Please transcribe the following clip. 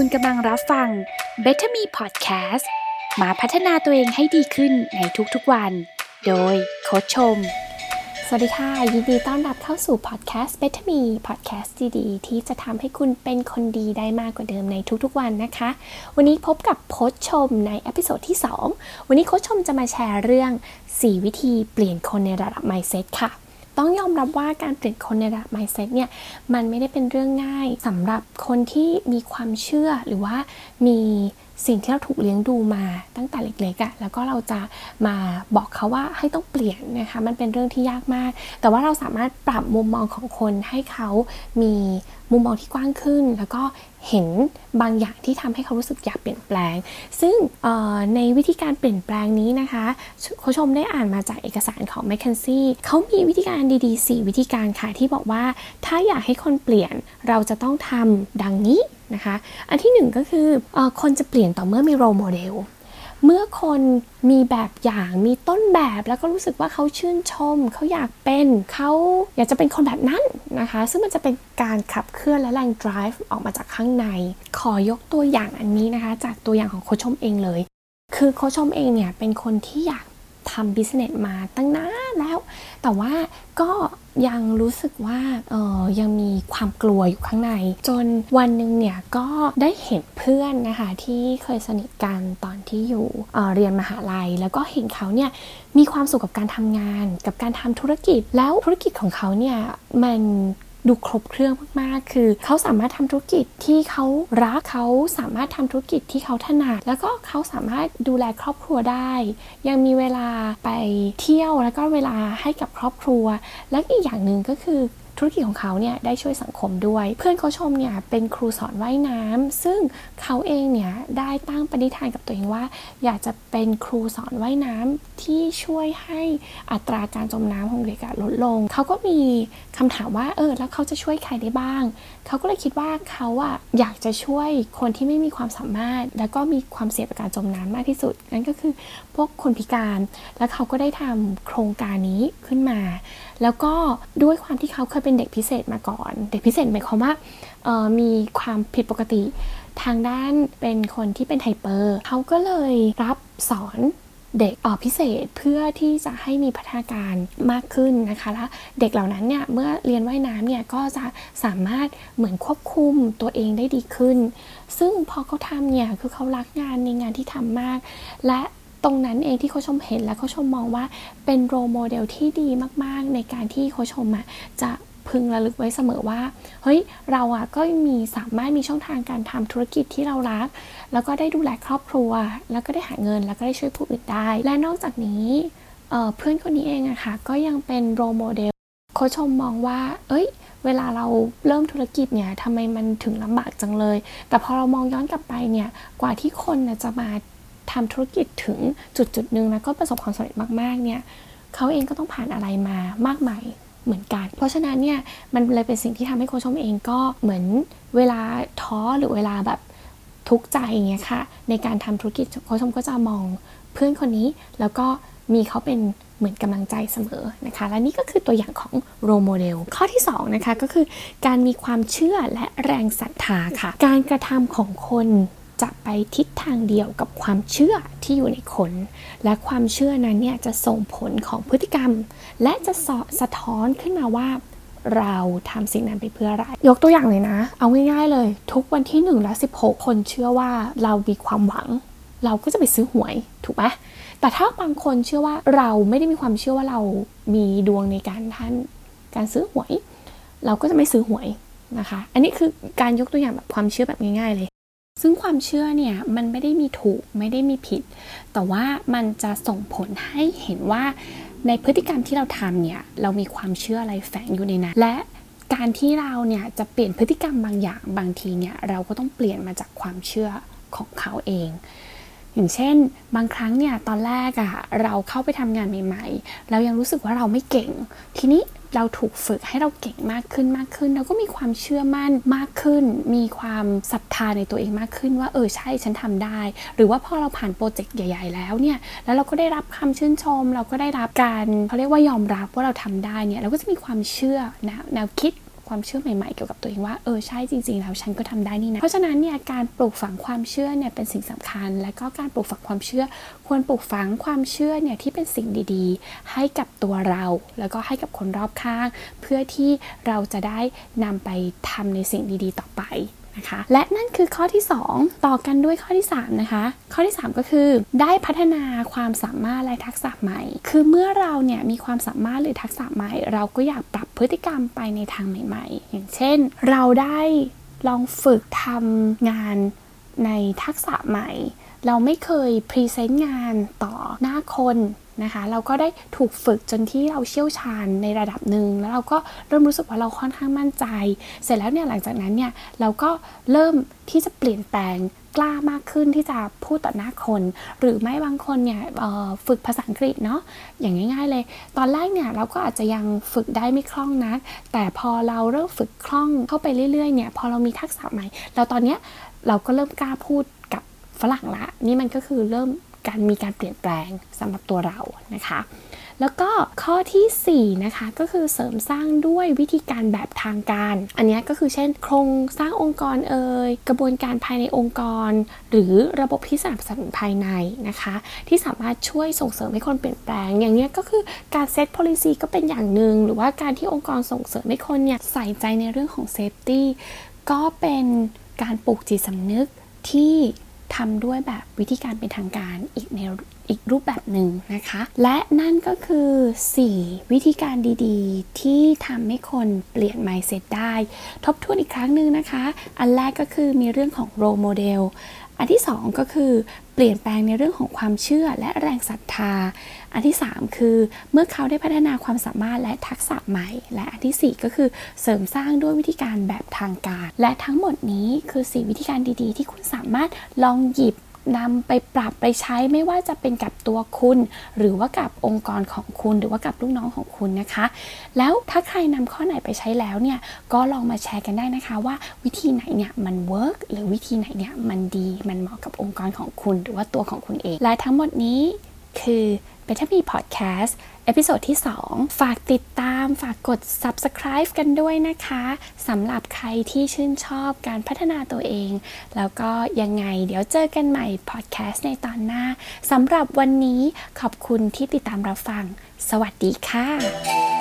คุณกำลังรับฟัง Better Me Podcast มาพัฒนาตัวเองให้ดีขึ้นในทุกๆวัน โดยโค้ชชม สวัสดีค่ะ ยินดีต้อนรับเข้าสู่ Podcast Better Me Podcast ดีๆ ที่จะทำให้คุณเป็นคนดีได้มากกว่าเดิมในทุกๆวันนะคะ วันนี้พบกับโค้ชชมใน episode ที่ 2 วันนี้โค้ชชมจะมาแชร์เรื่อง 4 วิธีเปลี่ยนคนในระดับ mindset ค่ะ ต้องยอมรับว่าการเปลี่ยนคนในระดับ mindset เนี่ยมันไม่ได้เป็นเรื่องง่ายสำหรับคนที่มีความเชื่อหรือว่ามี สิ่งที่เราถูกเลี้ยงดูมาตั้งแต่เล็กๆอะ่ะแล้วก็เราจะมาบอกเขาว่าให้ต้องเปลี่ยนนะคะมันเป็นเรื่องที่ยากมาก แต่ว่าเราสามารถปรับมุมมองของคนให้เขามีมุมมองที่กว้างขึ้น แล้วก็เห็นบางอย่างที่ทำให้เขารู้สึกอยากเปลี่ยนแปลง ซึ่งในวิธีการเปลี่ยนแปลงนี้นะคะคุณชมได้อ่านมาจากเอกสารของ m c k เคนซี่เขามีวิธีการดีๆ4วิธีการค่ะที่บอกว่าถ้าอยากให้คนเปลี่ยนเราจะต้องทำดังนี้ นะคะ อันที่หนึ่งก็คืออคนจะเปลี่ยนต่อเมื่อมีโรโมเดลเมื่อคนมีแบบอย่างมีต้นแบบแล้วก็รู้สึกว่าเขาชื่นชม เขาอยากเป็นเขาอยากจะเป็นคนแบบนั้นนะคะ ซึ่งมันจะเป็นการขับเคลื่อนและแรง drive ออกมาจากข้างใน ขอยกตัวอย่างอันนี้นะคะ จากตัวอย่างของโคชมเองเลย คือโคชมเองเนี่ยเป็นคนที่อยากทำบิสเนสมาตั้งนาน แล้ว แต่ว่าก็ยังรู้สึกว่าเออยังมีความกลัวอยู่ข้างใน จนวันหนึ่งเนี่ยก็ได้เห็นเพื่อนนะคะที่เคยสนิทกันตอนที่อยู่เเรียนมหาลัย แล้วก็เห็นเขาเนี่ยมีความสุขกับการทำงาน กับการทำธุรกิจแล้วธุรกิจของเขาเนี่ยมัน ดูครบเครื่องมากๆ คือเขาสามารถทำธุรกิจที่เขารักเขาสามารถทำธุรกิจที่เขาถนัด แล้วก็เขาสามารถดูแลครอบครัวได้ ยังมีเวลาไปเที่ยวแล้วก็เวลาให้กับครอบครัว และอีกอย่างหนึ่งก็คือ ธุรกิจของเขาเนี่ยได้ช่วยสังคมด้วย เพื่อนเขาชมเนี่ยเป็นครูสอนว่ายน้ำซึ่งเขาเองเนี่ยได้ตั้งปณิธานกับตัวเองว่า อยากจะเป็นครูสอนว่ายน้ำที่ช่วยให้อัตราการจมน้ำของเด็กลดลง เขาก็มีคำถามว่าเออแล้วเขาจะช่วยใครได้บ้าง เขาก็เลยคิดว่าเขาอะอยากจะช่วยคนที่ไม่มีความสามารถ แล้วก็มีความเสี่ยงต่อการจมน้ำมากที่สุด นั่นก็คือพวกคนพิการ แล้วเขาก็ได้ทำโครงการนี้ขึ้นมา แล้วก็ด้วยความที่เขาเคยเป็นเด็กพิเศษมาก่อน เด็กพิเศษหมายความว่ามีความผิดปกติ ทางด้านเป็นคนที่เป็นไฮเปอร์เขาก็เลยรับสอนเด็กออพิเศษเพื่อที่จะให้มีพัฒนาการมากขึ้นนะคะแล้วเด็กเหล่านั้นเนี่ยเมื่อเรียนว่ายน้ำเนี่ยก็จะสามารถเหมือนควบคุมตัวเองได้ดีขึ้น ซึ่งพอเขาทำเนี่ยคือเขารักงานในงานที่ทำมาก และตรงนั้นเองที่เขาชมเห็นและเขาชมมองว่าเป็นโรโมเดลที่ดีมากๆ ในการที่เขาชมอะจะ พึงระลึกไว้เสมอว่า เฮ้ย เราอะก็มีสามารถมีช่องทางการทำธุรกิจที่เรารัก แล้วก็ได้ดูแลครอบครัว แล้วก็ได้หาเงิน แล้วก็ได้ช่วยผู้อื่นได้ และนอกจากนี้เเพื่อนคนนี้เองอะค่ะ ก็ยังเป็นโรโมเดลโคชมมองว่า เอ้ย เวลาเราเริ่มธุรกิจเนี่ยทำไมมันถึงลำบากจังเลย แต่พอเรามองย้อนกลับไปเนี่ย กว่าที่คนจะมาทำธุรกิจถึงจุดจุดหนึ่งแล้วก็ประสบความสำเร็จมาก ๆ เนี่ย เขาเองก็ต้องผ่านอะไรมามากมาย เหมือนกัน เพราะฉะนั้นเนี่ยมันเลยเป็นสิ่งที่ทำให้โคชมเองก็เหมือนเวลาท้อหรือเวลาแบบทุกข์ใจอย่างเงี้ยค่ะ ในการทำธุรกิจโคชมก็จะมองเพื่อนคนนี้แล้วก็มีเขาเป็นเหมือนกำลังใจเสมอนะคะ และนี่ก็คือตัวอย่างของโรโมเดล ข้อที่2นะคะก็คือการมีความเชื่อและแรงศรัทธาค่ะ การกระทำของคน จะไปทิศทางเดียวกับความเชื่อที่อยู่ในคน และความเชื่อนั้นเนี่ยจะส่งผลของพฤติกรรม และจะสะสะท้อนขึ้นมาว่าเราทำสิ่งนั้นไปเพื่ออะไร ยกตัวอย่างเลยนะ เอาง่ายๆเลย ทุกวันที่1และ16 คนเชื่อว่าเรามีความหวัง เราก็จะไปซื้อหวยถูกไหมแต่ถ้าบางคนเชื่อว่าเราไม่ได้มีความเชื่อว่าเรามีดวงในการท่านการซื้อหวย เราก็จะไม่ซื้อหวยนะคะ อันนี้คือการยกตัวอย่างแบบความเชื่อแบบง่ายๆเลย ซึ่งความเชื่อเนี่ยมันไม่ได้มีถูกไม่ได้มีผิด แต่ว่ามันจะส่งผลให้เห็นว่าในพฤติกรรมที่เราทำเนี่ยเรามีความเชื่ออะไรแฝงอยู่ในนั้นและการที่เราเนี่ยจะเปลี่ยนพฤติกรรมบางอย่างบางทีเนี่ยเราก็ต้องเปลี่ยนมาจากความเชื่อของเขาเอง อย่างเช่น บางครั้งเนี่ยตอนแรกอะเราเข้าไปทำงานใหม่ ๆ เรายังรู้สึกว่าเราไม่เก่ง ทีนี้ เราถูกฝึกให้เราเก่งมากขึ้นมากขึ้น เราก็มีความเชื่อมั่นมากขึ้น มีความศรัทธาในตัวเองมากขึ้นว่าเออใช่ฉันทำได้ หรือว่าพอเราผ่านโปรเจกต์ใหญ่ ๆ แล้วเนี่ยแล้วเราก็ได้รับคำชื่นชม เราก็ได้รับการเขาเรียกว่ายอมรับว่าเราทำได้เนี่ยเราก็จะมีความเชื่อนะแนวคิด ความเชื่อใหม่ๆเกี่ยวกับตัวเองว่าเออใช่จริงๆแล้วฉันก็ทำได้นี่นะ เพราะฉะนั้นเนี่ยการปลูกฝังความเชื่อเนี่ยเป็นสิ่งสำคัญ และก็การปลูกฝังความเชื่อ ควรปลูกฝังความเชื่อเนี่ยที่เป็นสิ่งดีๆ ให้กับตัวเรา แล้วก็ให้กับคนรอบข้าง เพื่อที่เราจะได้นำไปทำในสิ่งดีๆ ต่อไป นะคะ และนั่นคือข้อที่ 2 ต่อกันด้วยข้อที่ 3 นะคะ ข้อที่ 3 ก็คือได้พัฒนาความสามารถและทักษะใหม่ คือเมื่อเราเนี่ยมีความสามารถหรือทักษะใหม่ เราก็อยากปรับพฤติกรรมไปในทางใหม่ ๆ อย่างเช่น เราได้ลองฝึกทำงานในทักษะใหม่ เราไม่เคย present งานต่อหน้าคน นะคะเราก็ได้ถูกฝึกจนที่เราเชี่ยวชาญในระดับหนึ่งแล้วเราก็เริ่มรู้สึกว่าเราค่อนข้างมั่นใจ เสร็จแล้วเนี่ยหลังจากนั้นเนี่ยเราก็เริ่มที่จะเปลี่ยนแปลงกล้ามากขึ้นที่จะพูดต่อหน้าคน หรือไม่บางคนเนี่ยฝึกภาษาอังกฤษเนาะอย่างง่ายๆเลย ตอนแรกเนี่ยเราก็อาจจะยังฝึกได้ไม่คล่องนัก แต่พอเราเริ่มฝึกคล่องเข้าไปเรื่อยๆเนี่ยพอเรามีทักษะใหม่เราตอนเนี้ยเราก็เริ่มกล้าพูดกับฝรั่งละ นี่มันก็คือเริ่ม การมีการเปลี่ยนแปลงสำหรับตัวเรานะคะ แล้วก็ข้อที่4นะคะก็คือเสริมสร้างด้วยวิธีการแบบทางการ อันนี้ก็คือเช่น โครงสร้างองค์กรเอ่ยกระบวนการภายในองค์กร หรือระบบที่สนับสนุนภายในนะคะ ที่สามารถช่วยส่งเสริมให้คนเปลี่ยนแปลง อย่างนี้ก็คือการเซต policy ก็เป็นอย่างหนึ่งหรือว่าการที่องค์กรส่งเสริมให้คนเนี่ยใส่ใจในเรื่องของ safety ก็เป็นการปลูกจิตสำนึกที่ ทำด้วยแบบวิธีการเป็นทางการอีกในอีกรูปแบบหนึ่งนะคะ และนั่นก็คือ 4 วิธีการดีๆ ที่ทำให้คนเปลี่ยน mindset ได้ ทบทวนอีกครั้งหนึ่งนะคะ อันแรกก็คือมีเรื่องของ role model อันที่ 2 ก็คือ เปลี่ยนแปลงในเรื่องของความเชื่อและแรงศรัทธา อันที่ 3 คือเมื่อเขาได้พัฒนาความสามารถและทักษะใหม่ และอันที่ 4 ก็คือเสริมสร้างด้วยวิธีการแบบทางการ และทั้งหมดนี้คือ 4 วิธีการดีๆ ที่คุณสามารถลองหยิบ นำไปปรับไปใช้ไม่ว่าจะเป็นกับตัวคุณ หรือว่ากับองค์กรของคุณ หรือว่ากับลูกน้องของคุณนะคะ แล้วถ้าใครนำข้อไหนไปใช้แล้วเนี่ยก็ลองมาแชร์กันได้นะคะ ว่าวิธีไหนเนี่ยมัน work หรือวิธีไหนเนี่ยมันดีมันเหมาะกับองค์กรของคุณ หรือว่าตัวของคุณเองและทั้งหมดนี้คือ Better Me Podcast episode ที่ 2 ฝากติดตามฝากกด subscribe กันด้วยนะคะสำหรับใครที่ชื่นชอบการพัฒนาตัวเอง แล้วก็ยังไงเดี๋ยวเจอกันใหม่ podcast ในตอนหน้าสำหรับวันนี้ขอบคุณที่ติดตามรับฟัง สวัสดีค่ะ